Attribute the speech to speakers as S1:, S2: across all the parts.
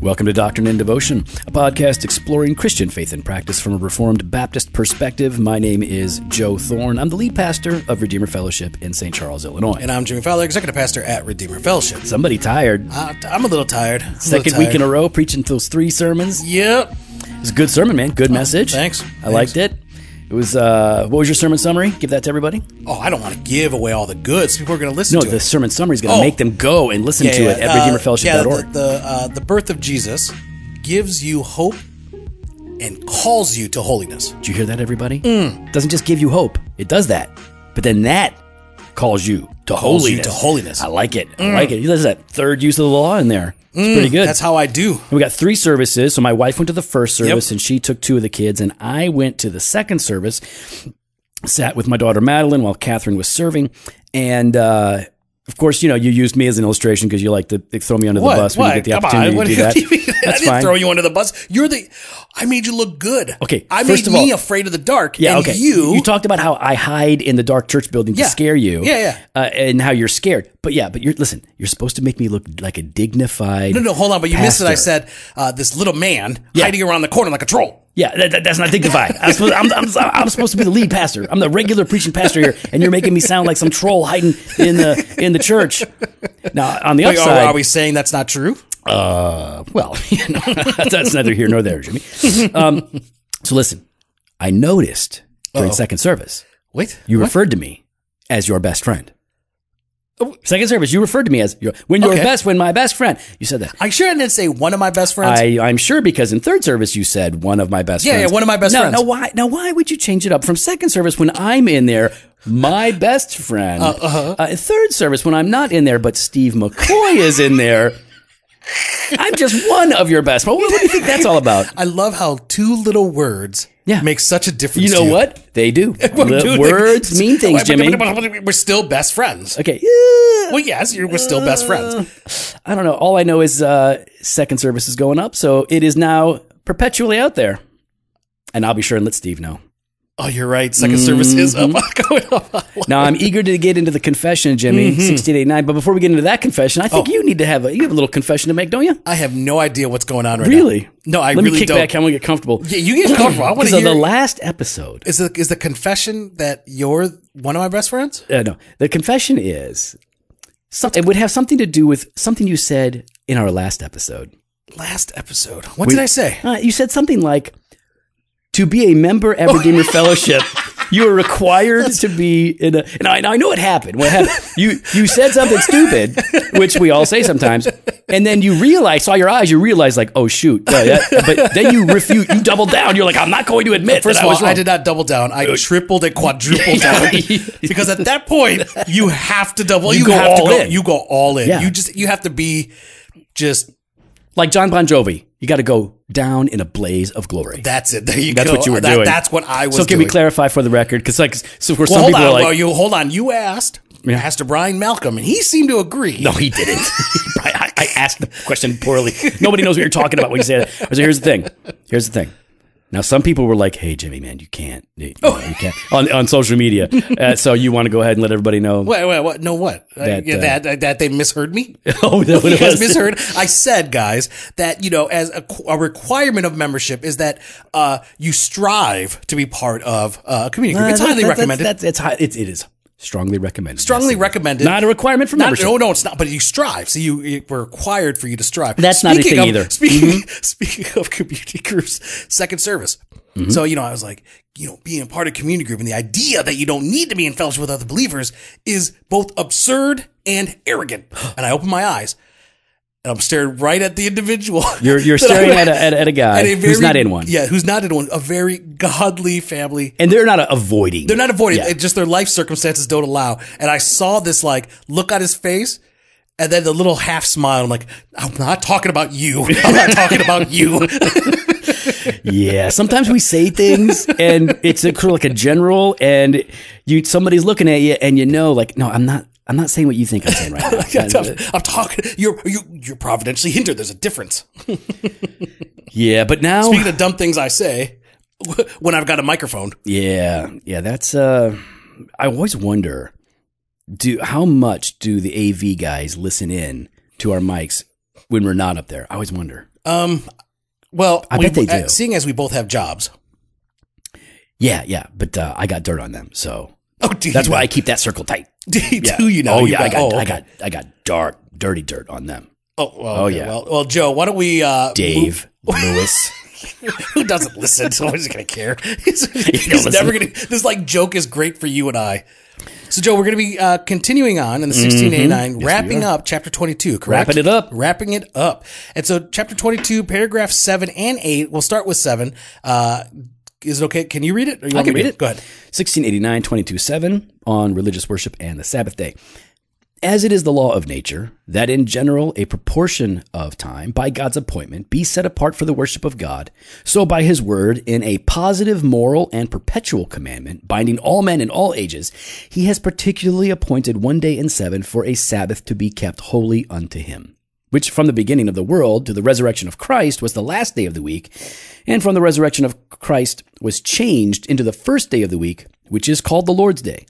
S1: Welcome to Doctrine and Devotion, a podcast exploring Christian faith and practice from a Reformed Baptist perspective. My name is Joe Thorn. I'm the lead pastor of Redeemer Fellowship in St. Charles, Illinois.
S2: And I'm Jimmy Fowler, executive pastor at Redeemer Fellowship.
S1: Somebody tired.
S2: Uh, I'm a little tired. I'm a little
S1: Second week in a row preaching those three sermons.
S2: Yep.
S1: Was a good sermon, man. Good message.
S2: thanks.
S1: I liked it. It was, uh, what was your sermon summary? Give that to everybody.
S2: Oh, I don't want to give away all the goods. People are going to listen
S1: No,
S2: to
S1: the
S2: it.
S1: sermon summary is going to
S2: Oh.
S1: make them go and listen to it at
S2: uh,
S1: redeemerfellowship.org.
S2: Yeah, the, the, uh, the birth of Jesus gives you hope and calls you to holiness.
S1: Did you hear that, everybody?
S2: Mm.
S1: Doesn't just give you hope; it does that. But then that calls you to
S2: Calls you
S1: holiness.
S2: to holiness. Mm.
S1: I like it. I like it. There's that third use of the law in there. It's pretty good.
S2: That's how I do.
S1: we got three services. So my wife went to the first service
S2: Yep.
S1: and she took two of the kids, and I went to the second service. Sat with my daughter Madeline while Catherine was serving, and. uh of course, you know you used me as an illustration because you like to throw me under the
S2: What?
S1: bus when
S2: What?
S1: you get the
S2: Come
S1: opportunity
S2: on.
S1: To do that.
S2: I
S1: That's
S2: didn't
S1: fine.
S2: throw you under the bus. You're the. I made you look good.
S1: Okay,
S2: I
S1: first
S2: made
S1: of
S2: me afraid of the dark.
S1: Yeah,
S2: and
S1: okay.
S2: You.
S1: you talked about how I hide in the dark church building to
S2: Yeah.
S1: scare you.
S2: Yeah, yeah.
S1: Uh, and how you're scared. But yeah, but you're listen. You're supposed to make me look like a dignified.
S2: no, no, hold on. But you missed it. I said uh, this little man
S1: Yeah.
S2: hiding around the corner like a troll.
S1: Yeah, that, that- that's not dignified. I'm supposed, I'm, I'm, I'm supposed to be the lead pastor. I'm the regular preaching pastor here, and you're making me sound like some troll hiding in the in the church. Now, on the
S2: Wait,
S1: upside,
S2: are we saying that's not true?
S1: uh, well, you know, that's neither here nor there, Jimmy. Um, so listen, I noticed during second service
S2: Wait.
S1: you referred to me as your best friend. Second service, you referred to me as your when you're
S2: Okay.
S1: best when my best friend. You said that.
S2: I sure I didn't say one of my best friends.
S1: I, I'm sure because in third service you said one of my best
S2: Yeah,
S1: friends.
S2: yeah, one of my best
S1: now,
S2: friends.
S1: Now why? Now why would you change it up from second service when I'm in there? My best friend. Uh, uh third service when I'm not in there, but Steve McCoy is in there. I'm just one of your best. What, what do you think that's all about?
S2: I love how two little words
S1: Yeah.
S2: makes such a difference.
S1: You know
S2: to
S1: what? They do.
S2: Well, dude,
S1: words mean things, Jimmy.
S2: We're still best friends.
S1: Okay.
S2: Well, yes, you're, we're still best friends.
S1: I don't know. All I know is uh, second service is going up, so it is now perpetually out there. And I'll be sure and let Steve know.
S2: Oh, you're right. 2nd service is up.
S1: Mm-hmm.
S2: Going up.
S1: Now I'm eager to get into the confession, Jimmy,
S2: Mm-hmm.
S1: sixteen eighty nine. But before we get into that confession, I
S2: Oh.
S1: think you need to have a you have a little confession to make, don't you?
S2: I have no idea what's going on right
S1: Really?
S2: now. Really? No, I
S1: Let
S2: really
S1: me kick
S2: don't.
S1: back. Gonna get comfortable.
S2: Yeah, you get comfortable. I want to hear.
S1: the last episode,
S2: is the is the confession that you're one of my best friends?
S1: uh, no, the confession is some, it would have something to do with something you said in our last episode.
S2: Last episode. What did I say?
S1: Uh, you said something like, "To be a member at Redeemer Fellowship, you are required to be in a." And I, and I know it happened. What happened? You you said something stupid, which we all say sometimes, and then you realize, saw your eyes, you realize, like, "Oh shoot!" That- but then you refute, you double down. You're like, "I'm not going to admit."
S2: First of
S1: I
S2: all, I
S1: wrong."
S2: did not double down. I uh, tripled and quadrupled down because at that point you have to double.
S1: You
S2: You,
S1: go
S2: have to
S1: all
S2: go.
S1: in.
S2: You go all in.
S1: Yeah.
S2: You just you have to be just.
S1: like John Bon Jovi. You got to go down in a blaze of glory.
S2: That's it. There you
S1: That's
S2: go.
S1: what you were
S2: That-
S1: doing.
S2: That's what I was.
S1: so can
S2: doing.
S1: we clarify for the record? Because like, so for
S2: Well,
S1: some
S2: hold
S1: people
S2: on.
S1: are like,
S2: well, you hold on. You asked Pastor Brian Malcolm, and he seemed to agree.
S1: No, he didn't. I, I asked the question poorly. Nobody knows what you're talking about when you say that. So here's the thing. Here's the thing. Now, some people were like, "Hey, Jimmy, man, you can't, you, know, you can't on on social media." Uh, so you want to go ahead and let everybody know?
S2: Wait, wait, what? No, what? Uh,
S1: That,
S2: yeah,
S1: uh,
S2: that, that they misheard me.
S1: Oh, that what
S2: you
S1: it was?
S2: misheard. I said, guys, that you know, as a, a requirement of membership is that uh, you strive to be part of uh, a community group. It's highly recommended.
S1: That's, that's, high, it's, it is strongly recommended.
S2: strongly
S1: Yes, it is.
S2: recommended.
S1: Not a requirement for
S2: Not,
S1: membership.
S2: no, no, it's not. But you strive. So you, you we're required for you to strive.
S1: That's not a thing
S2: of-
S1: either.
S2: Speaking speaking of community groups, second service.
S1: Mm-hmm.
S2: So you know, I was like, you know, being a part of a community group and the idea that you don't need to be in fellowship with other believers is both absurd and arrogant. And I opened my eyes. And I'm staring right at the individual.
S1: You're you're staring at a, at, a- at a guy
S2: at a
S1: who's not in one,
S2: Yeah, who's not in one. A very godly family.
S1: and they're not avoiding.
S2: They're not avoiding
S1: Yeah.
S2: it. Just their life circumstances don't allow. And I saw this like look on his face. And then the little half smile. I'm like, I'm not talking about you. I'm not talking about you.
S1: Yeah, sometimes we say things and it's a, like a general, and you somebody's looking at you, and you know, like, no, I'm not. I'm not saying what you think I'm saying right now.
S2: I'm, I'm talking. You're you, you're providentially hindered. There's a difference.
S1: yeah, but now
S2: Speaking of dumb things I say, when I've got a microphone.
S1: Yeah, yeah, that's. uh I always wonder, do how much do the AV guys listen in to our mics when we're not up there? I always wonder.
S2: Um, well,
S1: I
S2: we,
S1: bet they do.
S2: seeing as we both have jobs.
S1: Yeah, yeah, but uh, I got dirt on them, so
S2: Oh, do
S1: that's why? I keep that circle tight.
S2: do,
S1: Yeah.
S2: do you know?
S1: Oh
S2: You
S1: yeah, I got,
S2: oh,
S1: I got, I got dark, dirty dirt on them.
S2: Oh, well,
S1: Oh,
S2: okay.
S1: yeah.
S2: Well, well, Joe, why don't we? Uh,
S1: Dave Lewis.
S2: who doesn't listen? So gonna care. He's, he's never gonna. This like joke is great for you and I. So, Joe, we're going to be uh, continuing on in the 1689, wrapping up chapter 22, correct?
S1: Wrapping it up.
S2: Wrapping it up. And so, chapter 22, paragraph 7 and 8, we'll start with 7. Uh, is it okay? Can you read it? Or you
S1: I can
S2: me
S1: read it.
S2: Go ahead.
S1: 1689 22 7 on religious worship and the Sabbath day. As it is the law of nature, that in general a proportion of time, by God's appointment, be set apart for the worship of God, so by his word, in a positive, moral, and perpetual commandment, binding all men in all ages, he has particularly appointed one day in seven for a Sabbath to be kept holy unto him. Which from the beginning of the world to the resurrection of Christ was the last day of the week, and from the resurrection of Christ was changed into the first day of the week, which is called the Lord's Day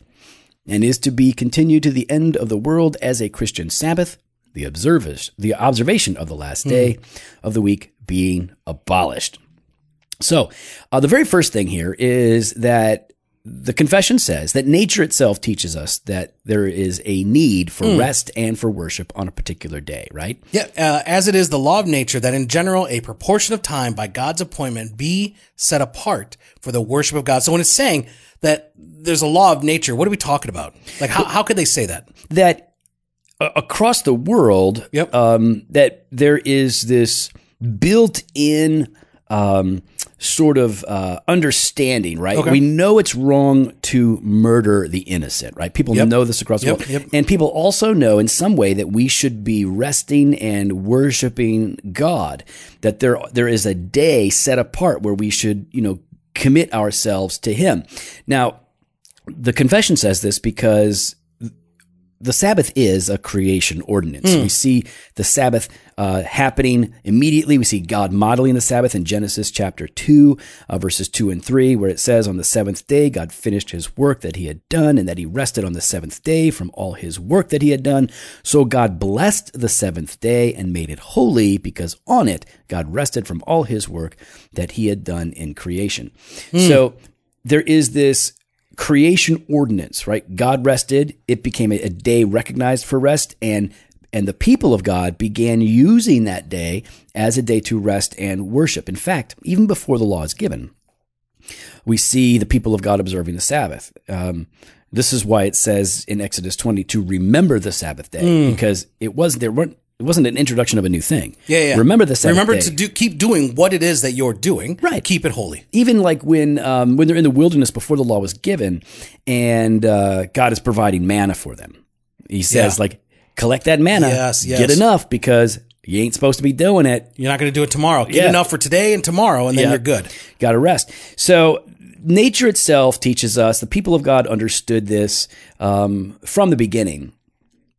S1: and is to be continued to the end of the world as a Christian Sabbath, the observance, the observation of the last day of the week being abolished. So, uh, the very first thing here is that the confession says that nature itself teaches us that there is a need for rest and for worship on a particular day, right?
S2: Yeah, uh, as it is the law of nature that in general a proportion of time by God's appointment be set apart for the worship of God. So when it's saying that there's a law of nature, what are we talking about? Like how, how could they say that?
S1: That uh, across the world,
S2: Yep.
S1: um, that there is this built-in um, sort of uh, understanding, right?
S2: Okay.
S1: We know it's wrong to murder the innocent, right? People
S2: Yep.
S1: know this across the
S2: Yep,
S1: world,
S2: yep.
S1: and people also know in some way that we should be resting and worshiping God. That there there is a day set apart where we should, you know, commit ourselves to Him. Now, the confession says this because the Sabbath is a creation ordinance. We see the Sabbath uh, happening immediately. We see God modeling the Sabbath in Genesis chapter 2, uh, verses 2 and 3, where it says, On the seventh day, God finished his work that he had done, and that he rested on the seventh day from all his work that he had done. So God blessed the seventh day and made it holy, because on it, God rested from all his work that he had done in creation. So there is this creation ordinance, right? God rested, it became a, day recognized for rest and and the people of God began using that day as a day to rest and worship. In fact, even before the law is given, we see the people of God observing the Sabbath. Um, this is why it says in Exodus 20 to remember the Sabbath day because it was there weren't it wasn't an introduction of a new thing.
S2: Yeah, yeah.
S1: Remember the Sabbath
S2: Remember
S1: day.
S2: to do keep doing what it is that you're doing.
S1: Right.
S2: Keep it holy.
S1: even like when um, when they're in the wilderness before the law was given, and uh, God is providing manna for them. He says
S2: Yeah.
S1: like, collect that manna,
S2: Yes, yes.
S1: get enough because you ain't supposed to be doing it.
S2: You're not going to do it tomorrow. Get
S1: Yeah.
S2: enough for today and tomorrow, and then
S1: Yeah.
S2: you're good.
S1: Got to rest. So nature itself teaches us. The people of God understood this um, from the beginning.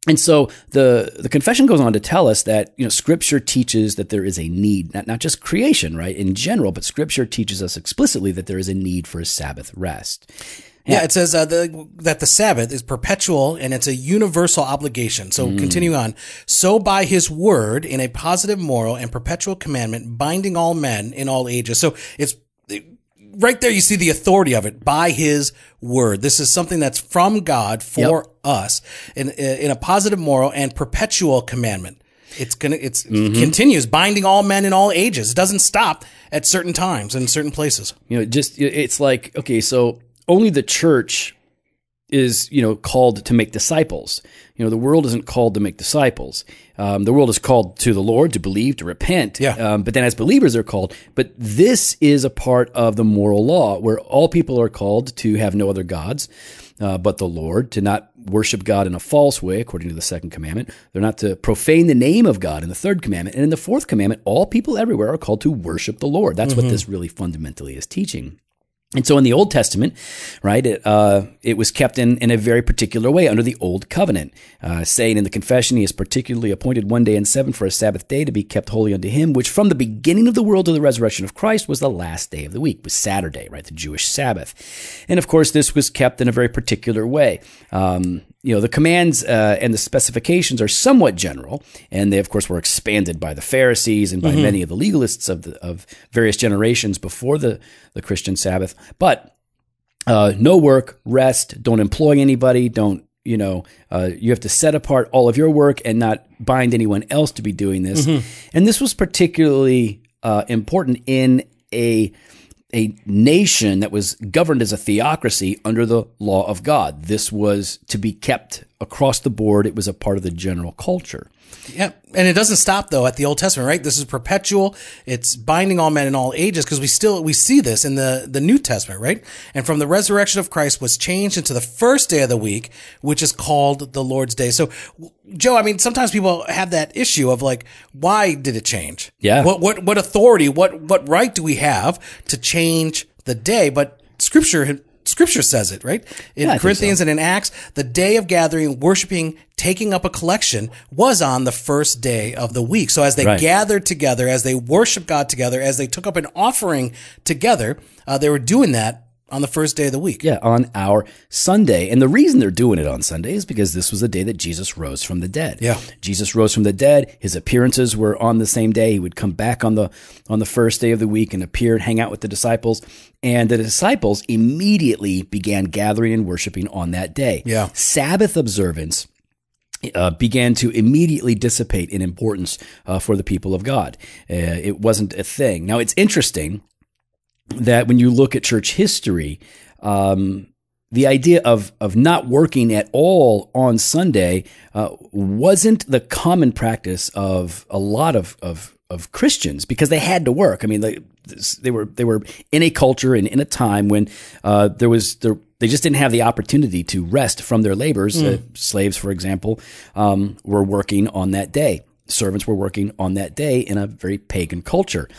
S1: And so the the confession goes on to tell us that you know Scripture teaches that there is a need, not not just creation, right, in general, but Scripture teaches us explicitly that there is a need for a Sabbath rest.
S2: Yeah, it says uh, the, that the Sabbath is perpetual and it's a universal obligation. So continue on. So by his word in a positive moral and perpetual commandment binding all men in all ages. So it's right there you see the authority of it by his word. This is something that's from God for us in in a positive moral and perpetual commandment. It's gonna it's mm-hmm. continues binding all men in all ages. It doesn't stop at certain times and certain places.
S1: You know, just it's like okay, so only the church is you know called to make disciples. You know, the world isn't called to make disciples. Um, the world is called to the Lord to believe, to repent.
S2: Yeah.
S1: Um, but then as believers, they're called. But this is a part of the moral law where all people are called to have no other gods. Uh, but the Lord, to not worship God in a false way, according to the second commandment. They're not to profane the name of God in the third commandment. And in the fourth commandment, all people everywhere are called to worship the Lord. That's what this really fundamentally is teaching. And so in the Old Testament, right, it, uh, it was kept in, in a very particular way under the Old Covenant, uh, saying in the confession, He has particularly appointed one day in seven for a Sabbath day to be kept holy unto Him, which from the beginning of the world to the resurrection of Christ was the last day of the week, was Saturday, right, the Jewish Sabbath. And of course, this was kept in a very particular way. Um, you know, the commands uh, and the specifications are somewhat general, and they, of course, were expanded by the Pharisees and by
S2: Mm-hmm.
S1: many of the legalists of the, of various generations before the, the Christian Sabbath. But uh, no work, rest, don't employ anybody, don't you know, uh, you have to set apart all of your work and not bind anyone else to be doing this. And this was particularly uh, important in a a nation that was governed as a theocracy under the law of God. This was to be kept across the board. It was a part of the general culture.
S2: Yeah, and it doesn't stop though at the Old Testament, right? This is perpetual. It's binding all men in all ages because we still we see this in the the New Testament, right? And from the resurrection of Christ was changed into the first day of the week, which is called the Lord's Day. So, Joe, I mean, sometimes people have that issue of like, why did it change?
S1: Yeah.
S2: What what what authority? What what right do we have to change the day? But Scripture. Scripture says it, right? In
S1: think
S2: Corinthians and in Acts, the day of gathering, worshiping, taking up a collection was on the first day of the week. So as they
S1: Right.
S2: gathered together, as they worshiped God together, as they took up an offering together, uh, they were doing that on the first day of the week.
S1: Yeah, on our Sunday. And the reason they're doing it on Sunday is because this was the day that Jesus rose from the dead.
S2: Yeah.
S1: Jesus rose from the dead. His appearances were on the same day. He would come back on the on the first day of the week and appear and hang out with the disciples. And the disciples immediately began gathering and worshiping on that day.
S2: Yeah.
S1: Sabbath observance uh, began to immediately dissipate in importance uh, for the people of God. Uh, it wasn't a thing. Now, it's interesting that when you look at church history, um, the idea of of not working at all on Sunday uh, wasn't the common practice of a lot of of of Christians because they had to work. I mean, they, they were they were in a culture and in a time when uh, there was there, they just didn't have the opportunity to rest from their labors. Uh, slaves, for example, um, were working on that day. Servants were working on that day in a very pagan culture.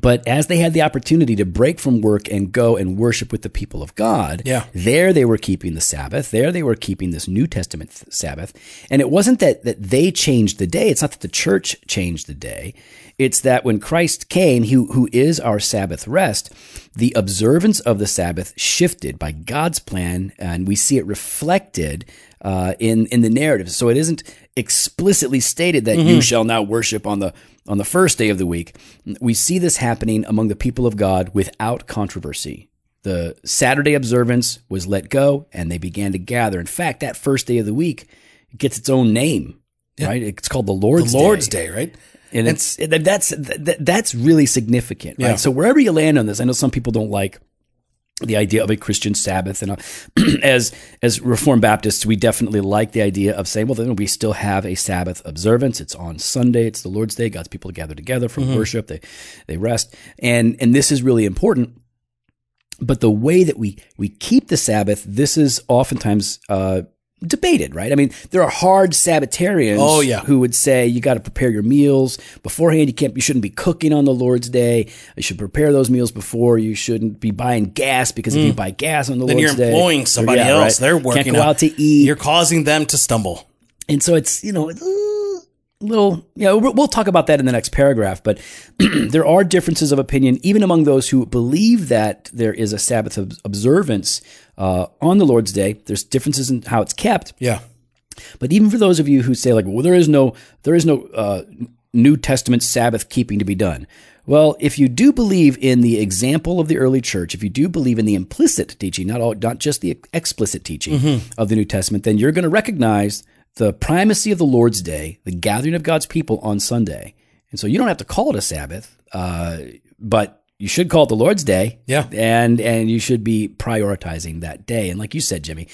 S1: But as they had the opportunity to break from work and go and worship with the people of God,
S2: Yeah.
S1: there they were keeping the Sabbath. There they were keeping this New Testament th- Sabbath. And it wasn't that, that they changed the day. It's not that the church changed the day. It's that when Christ came, who, who is our Sabbath rest, the observance of the Sabbath shifted by God's plan, and we see it reflected uh, in in the narrative. So it isn't explicitly stated that you shall now worship on the on the first day of the week. We see this happening among the people of God without controversy. The Saturday observance was let go, and they began to gather. In fact, that first day of the week gets its own name. Right? It's called the Lord's
S2: The Lord's Day, right?
S1: and it's that's that, that's really significant. Right? So wherever you land on this, I know some people don't like the idea of a Christian Sabbath, and uh, as as Reformed Baptists, we definitely like the idea of saying, well, then we still have a Sabbath observance. It's on Sunday. It's the Lord's Day. God's people gather together for worship. They they rest, and and this is really important. But the way that we we keep the Sabbath, this is oftentimes uh, debated, right? I mean, there are hard Sabbatarians
S2: Oh, yeah.
S1: who would say you got to prepare your meals beforehand. You can't, you shouldn't be cooking on the Lord's day. You should prepare those meals before. You shouldn't be buying gas because if you buy gas on the
S2: Mm. Then
S1: Lord's
S2: you're
S1: day,
S2: employing
S1: or-
S2: somebody
S1: yeah,
S2: else.
S1: right.
S2: They're working.
S1: Can't go out to eat,
S2: You're causing them to stumble.
S1: and so it's you know. Little, you know, we'll talk about that in the next paragraph, but there are differences of opinion even among those who believe that there is a Sabbath ob- observance uh, on the Lord's Day. There's differences in how it's kept,
S2: Yeah.
S1: but even for those of you who say like, well, there is no there is no uh, New Testament Sabbath keeping to be done. Well, if you do believe in the example of the early church, if you do believe in the implicit teaching, not all, not just the explicit teaching of the New Testament, then you're going to recognize the primacy of the Lord's Day, the gathering of God's people on Sunday. And so you don't have to call it a Sabbath, uh, but you should call it the Lord's Day.
S2: Yeah.
S1: And and you should be prioritizing that day. And like you said, Jimmy,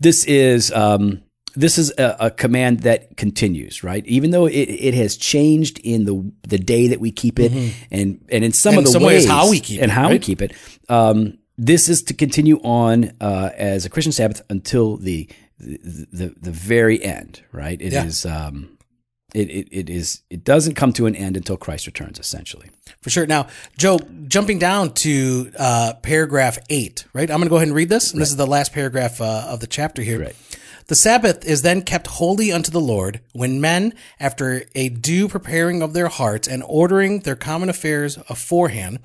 S1: this is um, this is a, a command that continues, right? Even though it, it has changed in the the day that we keep it, and and in some
S2: And
S1: of the
S2: some ways how we keep
S1: and
S2: it,
S1: how we keep it. Um, this is to continue on uh, as a Christian Sabbath until the the, the, the very end, right? It is
S2: Yeah.
S1: um, it, it, it is it doesn't come to an end until Christ returns, essentially.
S2: For sure. Now, Joe, jumping down to uh, paragraph eight, right? I'm going to go ahead and read this. And this is the last paragraph uh, of the chapter here.
S1: Right.
S2: The Sabbath is then kept holy unto the Lord when men, after a due preparing of their hearts and ordering their common affairs aforehand,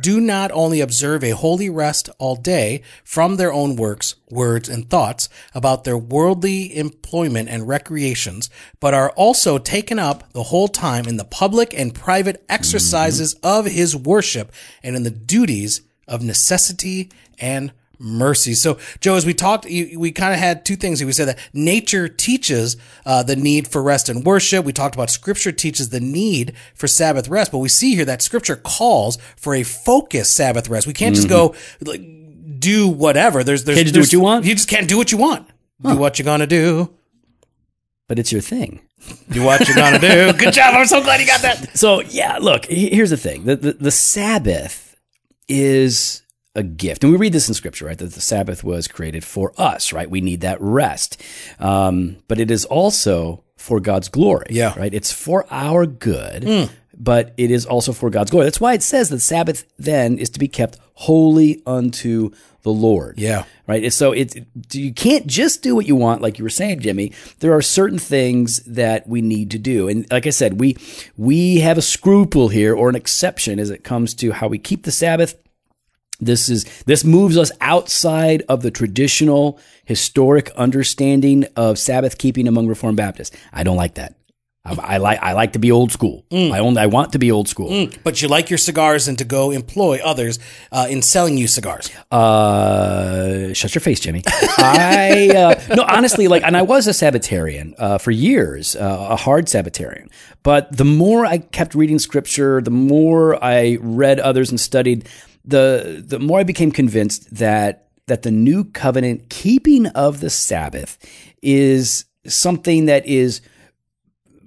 S2: do not only observe a holy rest all day from their own works, words, and thoughts about their worldly employment and recreations, but are also taken up the whole time in the public and private exercises mm-hmm. of his worship and in the duties of necessity and mercy. So, Joe, as we talked, we kind of had two things. We said that nature teaches uh, the need for rest and worship. We talked about Scripture teaches the need for Sabbath rest, but we see here that Scripture calls for a focused Sabbath rest. We can't just go like do whatever. There's, there's
S1: Can't just do what you want?
S2: You just can't do what you want. Do what you're gonna do.
S1: But it's your thing.
S2: Do what you're gonna do. Good job. I'm so glad you got that.
S1: So yeah, look, here's the thing: the, the the Sabbath is a gift, and we read this in Scripture, right? That the Sabbath was created for us, right? We need that rest, um, but it is also for God's glory,
S2: Yeah.
S1: right? It's for our good, but it is also for God's glory. That's why it says that the Sabbath then is to be kept holy unto the Lord.
S2: Yeah.
S1: Right. So it's you can't just do what you want, like you were saying, Jimmy. There are certain things that we need to do, and like I said, we we have a scruple here or an exception as it comes to how we keep the Sabbath. This is this moves us outside of the traditional historic understanding of Sabbath keeping among Reformed Baptists. I don't like that. I, I like I like to be old school. I only I want to be old school.
S2: But you like your cigars and to go employ others uh, in selling you cigars.
S1: Uh, shut your face, Jimmy. I uh, no, honestly, like, and I was a Sabbatarian uh, for years, uh, a hard Sabbatarian. But the more I kept reading Scripture, the more I read others and studied, the the more I became convinced that that the new covenant keeping of the Sabbath is something that is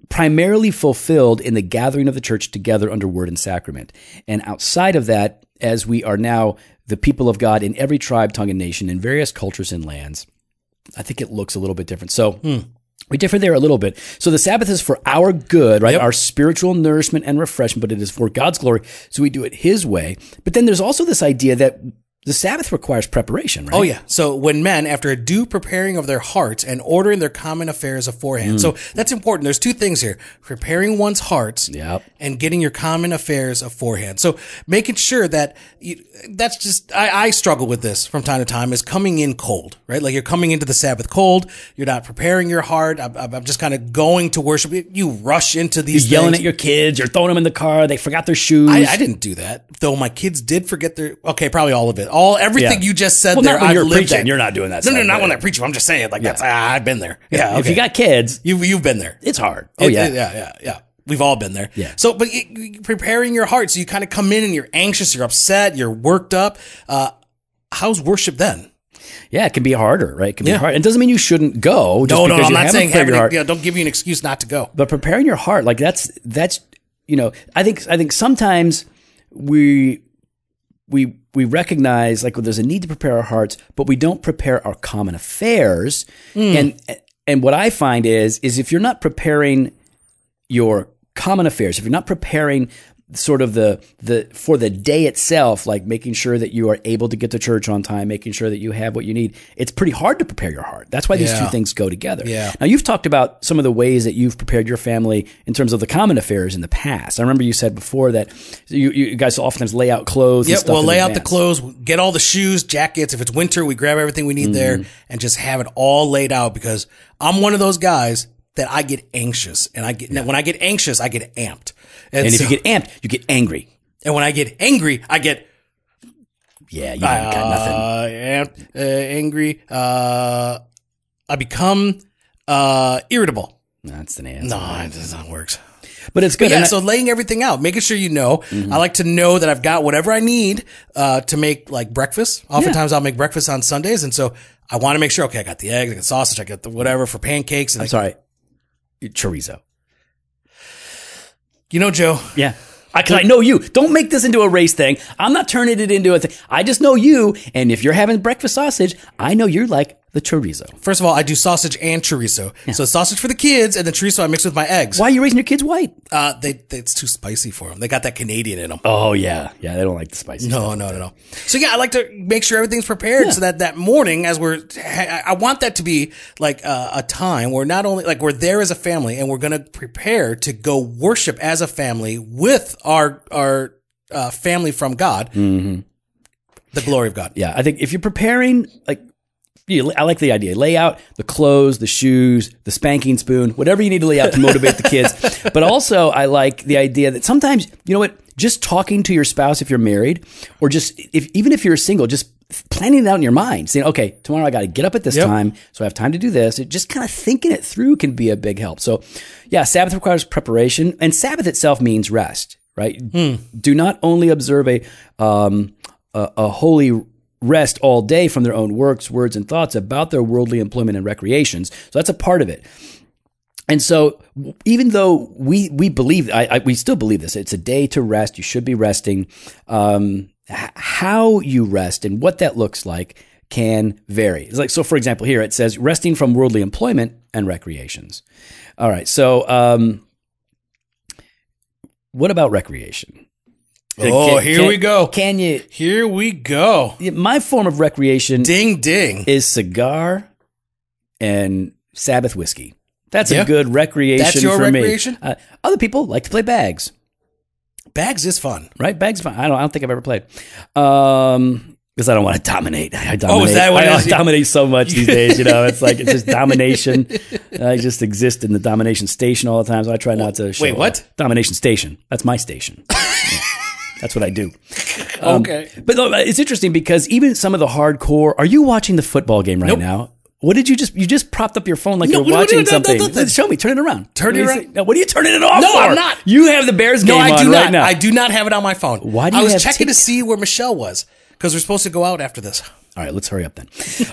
S1: primarily fulfilled in the gathering of the church together under word and sacrament. And outside of that, as we are now the people of God in every tribe, tongue, and nation, in various cultures and lands, I think it looks a little bit different. So hmm. We differ there a little bit. So the Sabbath is for our good, right?
S2: Yep.
S1: Our spiritual nourishment and refreshment, but it is for God's glory. So we do it His way. But then there's also this idea that the Sabbath requires preparation, right?
S2: Oh yeah. So when men, after a due preparing of their hearts and ordering their common affairs aforehand, so mm. that's important. There's two things here: preparing one's hearts,
S1: Yep.
S2: and getting your common affairs aforehand. So making sure that you, that's just I, I struggle with this from time to time is coming in cold, right? Like you're coming into the Sabbath cold. You're not preparing your heart. I'm, I'm just kind of going to worship. You rush into these
S1: Yelling
S2: things.
S1: at your kids, you're throwing them in the car, they forgot their shoes.
S2: I, I didn't do that, though. My kids did forget their. Okay, probably all of it. All everything
S1: Yeah.
S2: you just said
S1: Well,
S2: there.
S1: not when
S2: I've
S1: you're
S2: lived
S1: preaching.
S2: that.
S1: You're not doing that
S2: No, no, not when I preach. You. I'm just saying, like that's. Ah, I've been there. Yeah.
S1: If you got kids,
S2: you, you've been there.
S1: it's hard. Oh,
S2: It-
S1: yeah.
S2: it- yeah, yeah, yeah. We've all been there.
S1: Yeah.
S2: So, but it, preparing your heart, so you kind of come in and you're anxious, you're upset, you're worked up. Uh, how's worship then?
S1: Yeah, it can be harder, right? It can be
S2: Yeah.
S1: hard. It doesn't mean you shouldn't go. Just
S2: No, no, I'm not saying having.
S1: your heart.
S2: Know, don't give you an excuse not to go.
S1: But preparing your heart, like that's that's you know, I think I think sometimes we we we recognize like well, there's a need to prepare our hearts, but we don't prepare our common affairs. Mm. And and what I find is is if you're not preparing your common affairs, if you're not preparing sort of the the for the day itself, like making sure that you are able to get to church on time, making sure that you have what you need, it's pretty hard to prepare your heart. That's why these two things go together.
S2: Yeah.
S1: Now you've talked about some of the ways that you've prepared your family in terms of the common affairs in the past. I remember you said before that you, you guys oftentimes lay out clothes. and
S2: Yep, we'll lay out the clothes, get all the shoes, jackets. If it's winter, we grab everything we need
S1: Mm-hmm.
S2: there and just have it all laid out because I'm one of those guys that I get anxious and I get when I get anxious, I get amped. And,
S1: And if you get amped, you get angry.
S2: and when I get angry, I get
S1: Yeah, you got nothing.
S2: uh, amped, uh, angry. Uh, I become uh, irritable.
S1: That's the answer.
S2: No, it does not works.
S1: But it's good.
S2: Yeah,
S1: I-
S2: so laying everything out, making sure you know. I like to know that I've got whatever I need uh, to make like breakfast. Oftentimes, I'll make breakfast on Sundays, and so I want to make sure. Okay, I got the eggs, I got sausage, I got the whatever for pancakes. And
S1: I'm sorry. Chorizo.
S2: You know, Joe,
S1: Yeah. I, cause I know you. Don't make this into a race thing. I'm not turning it into a thing. I just know you. And if you're having breakfast sausage, I know you're like the chorizo.
S2: First of all, I do sausage and chorizo. So sausage for the kids, and then chorizo I mix with my eggs.
S1: Why are you raising your kids white?
S2: Uh, they, they it's too spicy for them. They got that Canadian in them.
S1: Oh yeah, yeah. They don't like the spicy.
S2: No, no, no, no. So yeah, I like to make sure everything's prepared so that that morning, as we're, I want that to be like uh, a time where not only like we're there as a family and we're going to prepare to go worship as a family with our our uh, family from God, the glory of God.
S1: Yeah, I think if you're preparing, like, you, I like the idea. Lay out the clothes, the shoes, the spanking spoon, whatever you need to lay out to motivate the kids. But also, I like the idea that sometimes, you know what, just talking to your spouse if you're married, or just if even if you're single, just planning it out in your mind, saying, okay, tomorrow I got to get up at this
S2: Yep.
S1: time, so I have time to do this. It just kind of thinking it through can be a big help. So, yeah, Sabbath requires preparation, and Sabbath itself means rest, right? Do not only observe a um, a, a holy rest all day from their own works, words, and thoughts about their worldly employment and recreations. So that's a part of it. And so, even though we we believe, I, I, we still believe this. It's a day to rest. You should be resting. Um, h- how you rest and what that looks like can vary. It's like so. For example, here it says resting from worldly employment and recreations. All right. So, um, what about recreation?
S2: Oh,
S1: Can-
S2: here
S1: can-
S2: we go.
S1: Can you?
S2: Here we go.
S1: My form of recreation
S2: Ding ding.
S1: is cigar and Sabbath whiskey. That's a good recreation
S2: That's your
S1: for
S2: recreation?
S1: me. Uh, other people like to play bags,
S2: Bags is fun.
S1: right? Bags, fine. I don't. I don't think I've ever played. Um, because I don't want to dominate. I dominate.
S2: Oh, is that what
S1: I. I dominate so much these days. You know, it's like it's just domination. I just exist in the domination station all the time. So I try not to. Show
S2: Wait, what?
S1: off. Domination station. That's my station. That's what I do. Um,
S2: okay.
S1: But no, it's interesting because even some of the hardcore. Are you watching the football game right
S2: Nope.
S1: now? What did you just? You just propped up your phone like
S2: No,
S1: you're
S2: no, no,
S1: watching
S2: no, no,
S1: something.
S2: no, no.
S1: Show me. Turn it around.
S2: Turn it around.
S1: Now, what are you turning it off
S2: No,
S1: for?
S2: I'm not.
S1: You have the Bears game
S2: No, I
S1: on
S2: do
S1: right
S2: not.
S1: now.
S2: I do not have it on my phone.
S1: Why do
S2: I was checking
S1: tick-
S2: to see where Michelle was because we're supposed to go out after this.
S1: All right, let's hurry up then.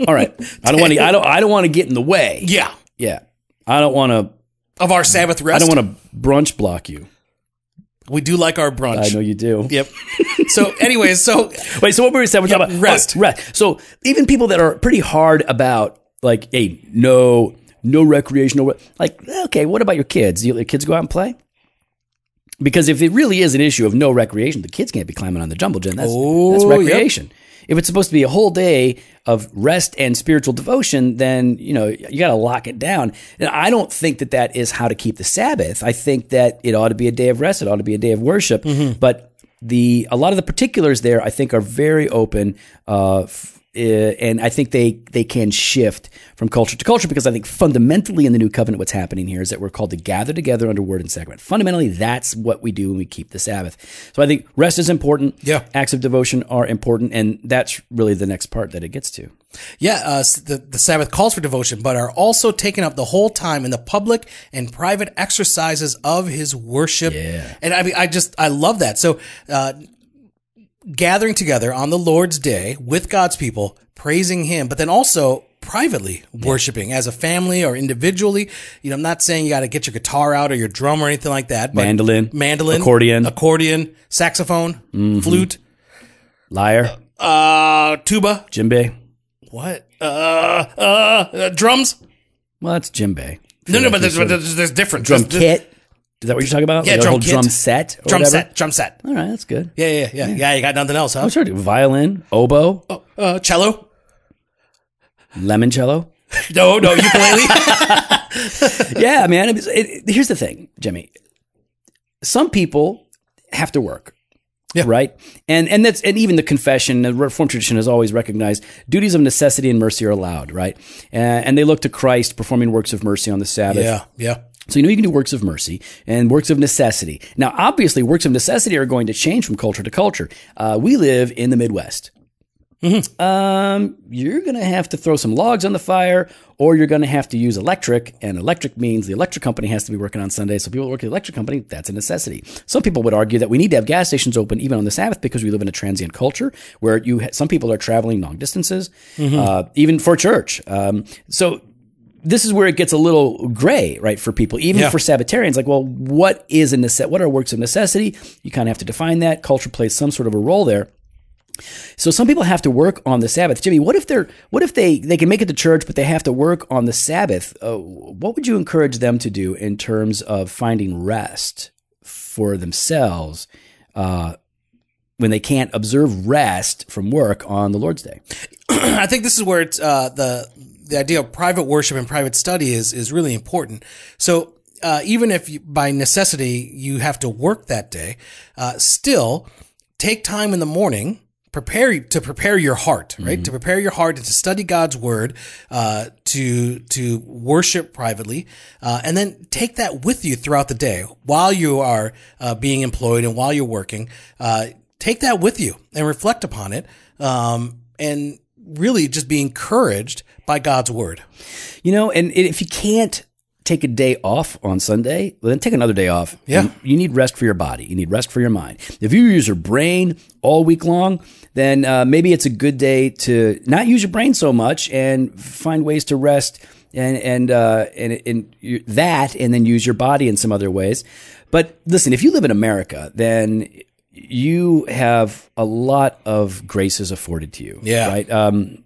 S1: All right. I don't want to. I don't. I don't want to get in the way.
S2: Yeah,
S1: Yeah. I don't want to.
S2: of our Sabbath rest.
S1: I don't want to brunch block you.
S2: We do like our brunch.
S1: I know you do.
S2: Yep. so, anyways, so
S1: Wait, so what were we saying? We're talking about
S2: rest.
S1: oh, rest. So even people that are pretty hard about like, hey, no, no recreation, no, re- like, okay, what about your kids? Do your kids go out and play? Because if it really is an issue of no recreation, the kids can't be climbing on the jumble gym. That's,
S2: Oh,
S1: that's
S2: yep.
S1: If it's supposed to be a whole day of rest and spiritual devotion, then you know you got to lock it down. And I don't think that that is how to keep the Sabbath. I think that it ought to be a day of rest. It ought to be a day of worship.
S2: Mm-hmm.
S1: But the a lot of the particulars there, I think, are very open. Uh, f- uh, and I think they they can shift from culture to culture because I think fundamentally in the new covenant, what's happening here is that we're called to gather together under word and sacrament. Fundamentally, that's what we do when we keep the Sabbath. So I think rest is important.
S2: Yeah.
S1: acts of devotion are important, and that's really the next part that it gets to.
S2: yeah, uh, the the Sabbath calls for devotion, but are also taken up the whole time in the public and private exercises of His worship.
S1: Yeah.
S2: and I mean, I just I love that. So, uh, gathering together on the Lord's day with God's people, praising Him, but then also privately worshiping as a family or individually. You know, I'm not saying you got to get your guitar out or your drum or anything like that. But
S1: Mandolin,
S2: mandolin,
S1: accordion.
S2: accordion, saxophone, flute,
S1: lyre,
S2: uh, tuba.
S1: djembe.
S2: What? Uh, uh, uh, drums?
S1: Well, that's djembe.
S2: No, no, but there's, there's, there's different
S1: Drum
S2: there's-
S1: kit. Is that what you're talking about?
S2: Yeah,
S1: Like
S2: drum
S1: drum set. or
S2: Drum
S1: whatever?
S2: set, drum set.
S1: All right, that's good.
S2: Yeah, yeah, yeah, yeah. You got nothing else, huh?
S1: I'm sure. Violin, oboe,
S2: Oh, uh, cello?
S1: limoncello.
S2: No, no, ukulele.
S1: yeah, man. It, it, here's the thing, Jimmy. Some people have to work.
S2: Yeah.
S1: Right. And and that's and even the confession, the Reformed tradition has always recognized duties of necessity and mercy are allowed, right? Uh, and they look to Christ performing works of mercy on the Sabbath.
S2: yeah, yeah.
S1: So you know you can do works of mercy and works of necessity. Now, obviously, works of necessity are going to change from culture to culture. Uh, we live in the Midwest. Um, you're going to have to throw some logs on the fire, or you're going to have to use electric. And electric means the electric company has to be working on Sunday. So people work at the electric company, that's a necessity. Some people would argue that we need to have gas stations open even on the Sabbath because we live in a transient culture where you ha- some people are traveling long distances, uh, even for church. Um, so this is where it gets a little gray, right, for people, even
S2: Yeah.
S1: for Sabbatarians. Like, well, what is a necess- What are works of necessity? You kind of have to define that. Culture plays some sort of a role there. So some people have to work on the Sabbath. Jimmy, what if they're what if they they can make it to church but they have to work on the Sabbath? Uh, what would you encourage them to do in terms of finding rest for themselves uh, when they can't observe rest from work on the Lord's Day?
S2: I think this is where it's uh, the the idea of private worship and private study is is really important. So uh, even if you, by necessity you have to work that day, uh, still take time in the morning prepare to prepare your heart right
S1: Mm-hmm.
S2: to prepare your heart and to study god's word uh, to to worship privately uh, and then take that with you throughout the day while you are uh, being employed and while you're working uh, take that with you and reflect upon it um, and really just be encouraged by god's word
S1: You know, and if you can't take a day off on Sunday, well, then take another day off.
S2: Yeah.
S1: You, you need rest for your body. You need rest for your mind. If you use your brain all week long, then uh, maybe it's a good day to not use your brain so much and find ways to rest and and uh, and, and you, that, and then use your body in some other ways. But listen, if you live in America, then you have a lot of graces afforded to you.
S2: Yeah.
S1: Right. Um,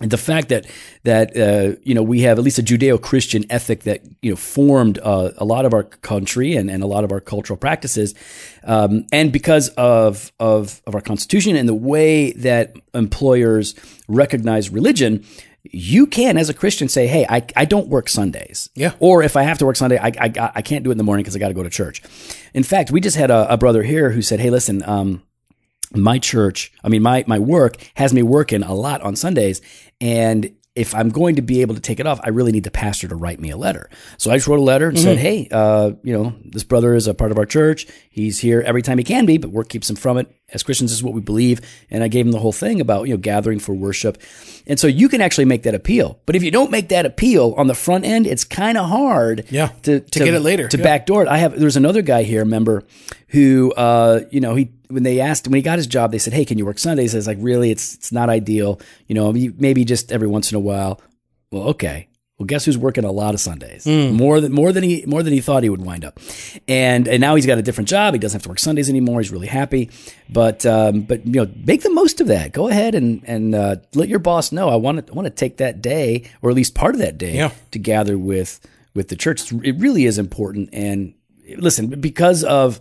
S1: the fact that that uh, you know we have at least a Judeo-Christian ethic that you know formed uh, a lot of our country and, and a lot of our cultural practices, um, and because of, of of our constitution and the way that employers recognize religion, you can as a Christian say, "Hey, I, I don't work Sundays."
S2: Yeah.
S1: Or if I have to work Sunday, I I, I can't do it in the morning because I got to go to church. In fact, we just had a, a brother here who said, "Hey, listen." Um, my church, I mean, my, my work has me working a lot on Sundays. And if I'm going to be able to take it off, I really need the pastor to write me a letter. So I just wrote a letter and said, Hey, uh, you know, this brother is a part of our church. He's here every time he can be, but work keeps him from it. As Christians, this is what we believe. And I gave him the whole thing about, you know, gathering for worship. And so you can actually make that appeal. But if you don't make that appeal on the front end, it's kind of hard
S2: Yeah,
S1: to,
S2: to get it later.
S1: To
S2: Yeah.
S1: backdoor it. I have, there's another guy here, member, who, uh, you know, he, when they asked when he got his job, they said, "Hey, can you work Sundays?" I was like, "Really? It's it's not ideal. You know, maybe just every once in a while." Well, okay. Well, guess who's working a lot of Sundays? More than more than he more than he thought he would wind up, and and now he's got a different job. He doesn't have to work Sundays anymore. He's really happy. But um, but you know, make the most of that. Go ahead and and uh, let your boss know. I want to I want to take that day, or at least part of that day,
S2: Yeah.
S1: to gather with with the church. It really is important. And listen, because of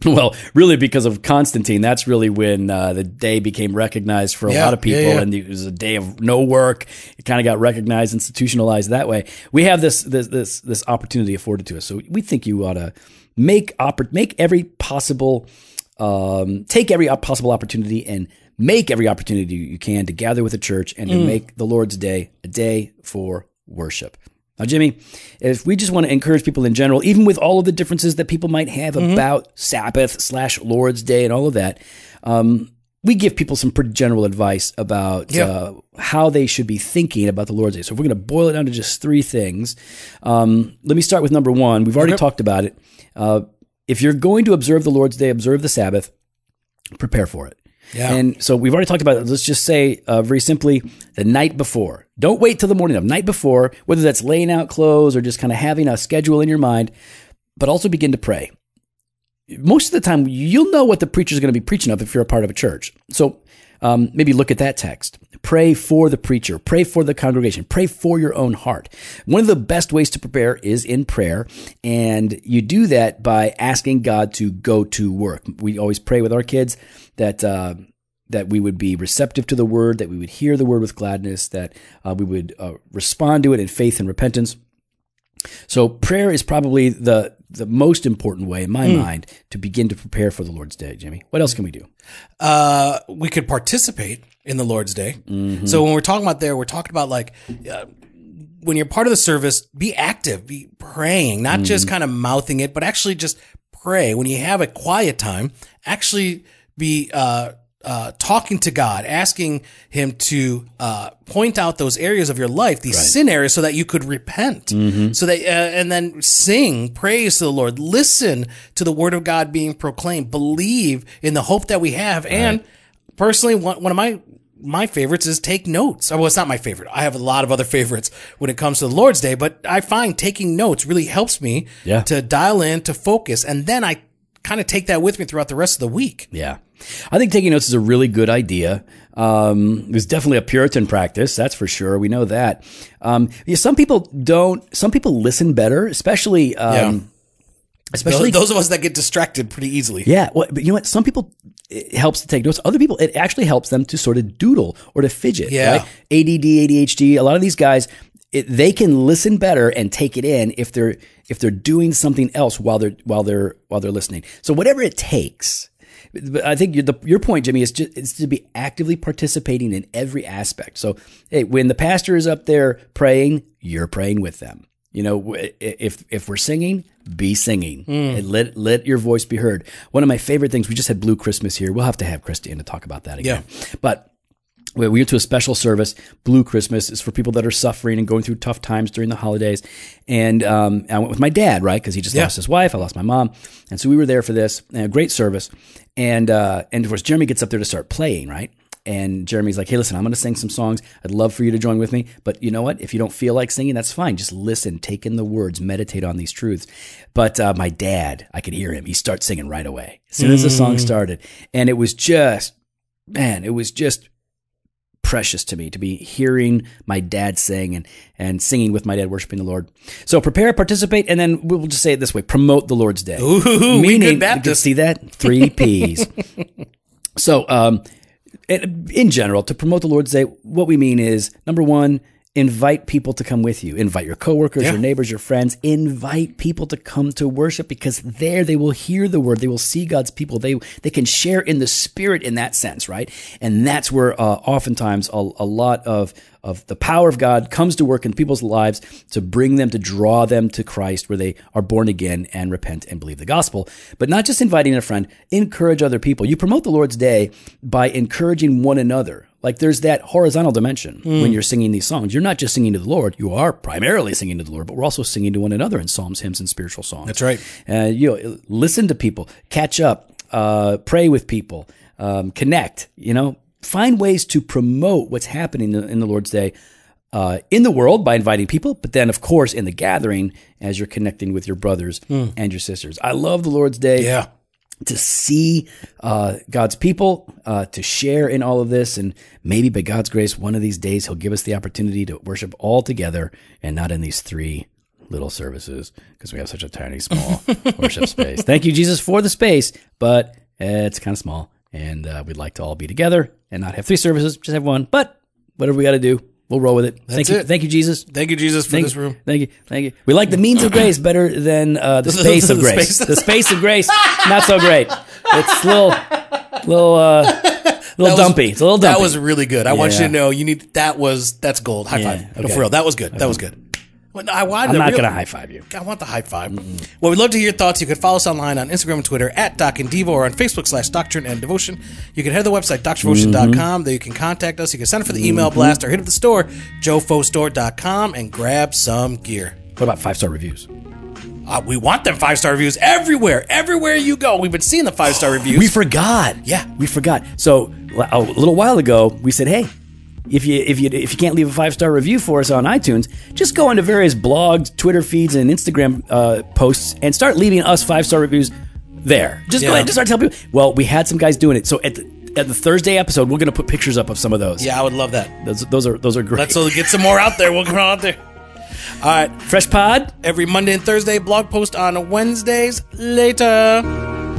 S1: well, really, because of Constantine, that's really when uh, the day became recognized for a
S2: Yeah,
S1: lot of people,
S2: yeah, yeah.
S1: and it was a day of no work. It kind of got recognized, institutionalized that way. We have this this this this opportunity afforded to us, so we think you ought to make oppor- make every possible um, take every possible opportunity and make every opportunity you can to gather with the church and to
S2: Mm.
S1: make the Lord's day a day for worship. Now, Jimmy, if we just want to encourage people in general, even with all of the differences that people might have
S2: Mm-hmm.
S1: about Sabbath slash Lord's Day and all of that, um, we give people some pretty general advice about
S2: Yeah.
S1: uh, how they should be thinking about the Lord's Day. So if we're going to boil it down to just three things, um, let me start with number one. We've already talked about it. Uh, if you're going to observe the Lord's Day, observe the Sabbath, prepare for it.
S2: Yeah.
S1: And so we've already talked about it. Let's just say uh, very simply the night before. Don't wait till the morning of night before, whether that's laying out clothes or just kind of having a schedule in your mind, but also begin to pray. Most of the time, you'll know what the preacher is going to be preaching of if you're a part of a church. So um, maybe look at that text. Pray for the preacher. Pray for the congregation. Pray for your own heart. One of the best ways to prepare is in prayer. And you do that by asking God to go to work. We always pray with our kids that, uh, that we would be receptive to the word, that we would hear the word with gladness, that uh, we would uh, respond to it in faith and repentance. So prayer is probably the the most important way in my mind to begin to prepare for the Lord's Day, Jimmy. What else can we do?
S2: uh, we could participate in the Lord's Day. So when we're talking about there, we're talking about like uh, when you're part of the service, be active, be praying, not just kind of mouthing it, but actually just pray. When you have a quiet time, actually be uh, uh, talking to God, asking Him to uh, point out those areas of your life, these sin areas, so that you could repent. So that, uh, and then sing praise to the Lord, listen to the Word of God being proclaimed, believe in the hope that we have, and personally, one, one of my my favorites is take notes. Well, it's not my favorite. I have a lot of other favorites when it comes to the Lord's Day, but I find taking notes really helps me
S1: Yeah.
S2: to dial in, to focus, and then I kind of take that with me throughout the rest of the week.
S1: Yeah. I think taking notes is a really good idea. Um, it was definitely a Puritan practice, that's for sure. We know that. Um, yeah, some people don't, some people listen better, especially, um,
S2: Yeah.
S1: especially
S2: Those, those of us that get distracted pretty easily.
S1: Yeah, well, but you know what? Some people it helps to take notes. Other people, it actually helps them to sort of doodle or to fidget.
S2: Yeah.
S1: right? ADD, ADHD. A lot of these guys, it, they can listen better and take it in if they're if they're doing something else while they're while they're while they're listening. So whatever it takes. But I think your, the, your point, Jimmy, is just is to be actively participating in every aspect. So, hey, when the pastor is up there praying, you're praying with them. You know, if if we're singing, be singing hmm. and let let your voice be heard. One of my favorite things. We just had Blue Christmas here. We'll have to have Christy in to talk about that again. Yeah. But we we went to a special service. Blue Christmas is for people that are suffering and going through tough times during the holidays. And um, I went with my dad, right? Because he just
S2: Yeah.
S1: lost his wife. I lost my mom, and so we were there for this. And a great service. And uh, and of course, Jeremy gets up there to start playing, right? And Jeremy's like, "Hey, listen, I'm going to sing some songs. I'd love for you to join with me, but you know what? If you don't feel like singing, that's fine. Just listen, take in the words, meditate on these truths." But uh, my dad, I could hear him. He starts singing right away as soon as the song started, and it was just, man, it was just precious to me to be hearing my dad sing and, and singing with my dad, worshiping the Lord. So prepare, participate, and then we'll just say it this way: promote the Lord's Day.
S2: Ooh, we
S1: Meaning,
S2: good Baptists.
S1: see that three P's. so, um, in general, to promote the Lord's Day, what we mean is number one. Invite people to come with you. Invite your coworkers,
S2: Yeah.
S1: your neighbors, your friends. Invite people to come to worship because there they will hear the word. They will see God's people. They they can share in the spirit in that sense, right? And that's where uh, oftentimes a, a lot of of the power of God comes to work in people's lives to bring them to draw them to Christ, where they are born again and repent and believe the gospel. But not just inviting a friend, encourage other people. You promote the Lord's Day by encouraging one another. Like there's that horizontal dimension when you're singing these songs. You're not just singing to the Lord. You are primarily singing to the Lord, but we're also singing to one another in psalms, hymns, and spiritual songs.
S2: That's right.
S1: Uh, you know, listen to people, catch up, uh, pray with people, um, connect. You know, find ways to promote what's happening in the, Lord's Day uh, in the world by inviting people, but then of course in the gathering as you're connecting with your brothers and your sisters. I love the Lord's Day
S2: Yeah.
S1: to see uh, God's people, uh, to share in all of this. And maybe by God's grace, one of these days, He'll give us the opportunity to worship all together and not in these three little services because we have such a tiny, small worship space. Thank you, Jesus, for the space, but it's kind of small. And uh, we'd like to all be together and not have three services, just have one. But whatever we got to do, we'll roll with it. thank you,
S2: it.
S1: thank you, Jesus.
S2: Thank you, Jesus, for
S1: Thank
S2: this room.
S1: Thank you. Thank you. We like the means of grace better than uh, the space of grace. the space of grace, not so great. It's a little, little, uh, little
S2: was-
S1: dumpy. It's a little dumpy.
S2: That was really good. I want you to know you need that was that's gold. High
S1: Yeah,
S2: five. No, for real. That was good. That was good. Well, I wanted
S1: I'm not
S2: real-
S1: to high five you.
S2: I want the high five. Well, we'd love to hear your thoughts. You can follow us online on Instagram and Twitter at Doc and Devo or on Facebook slash Doctrine and Devotion. You can head to the website, doctrinedevotion.com. There you can contact us. You can sign up for the email blast or hit up the store, jofostore.com, and grab some gear.
S1: What about five star reviews?
S2: Uh, we want them five star reviews everywhere. Everywhere you go. We've been seeing the five star reviews.
S1: We forgot.
S2: Yeah.
S1: we forgot. So a little while ago, we said, "Hey, if you if you if you can't leave a five star review for us on iTunes, just go onto various blogs, Twitter feeds, and Instagram uh, posts and start leaving us five star reviews there. Just go ahead, just start telling people. Well, we had some guys doing it. So at the at the Thursday episode, we're going to put pictures up of some of those.
S2: yeah, I would love that.
S1: those, those are those are great.
S2: Let's get some more out there. We'll come out there. All right.
S1: Fresh Pod.
S2: Every Monday and Thursday, blog post on Wednesdays. Later.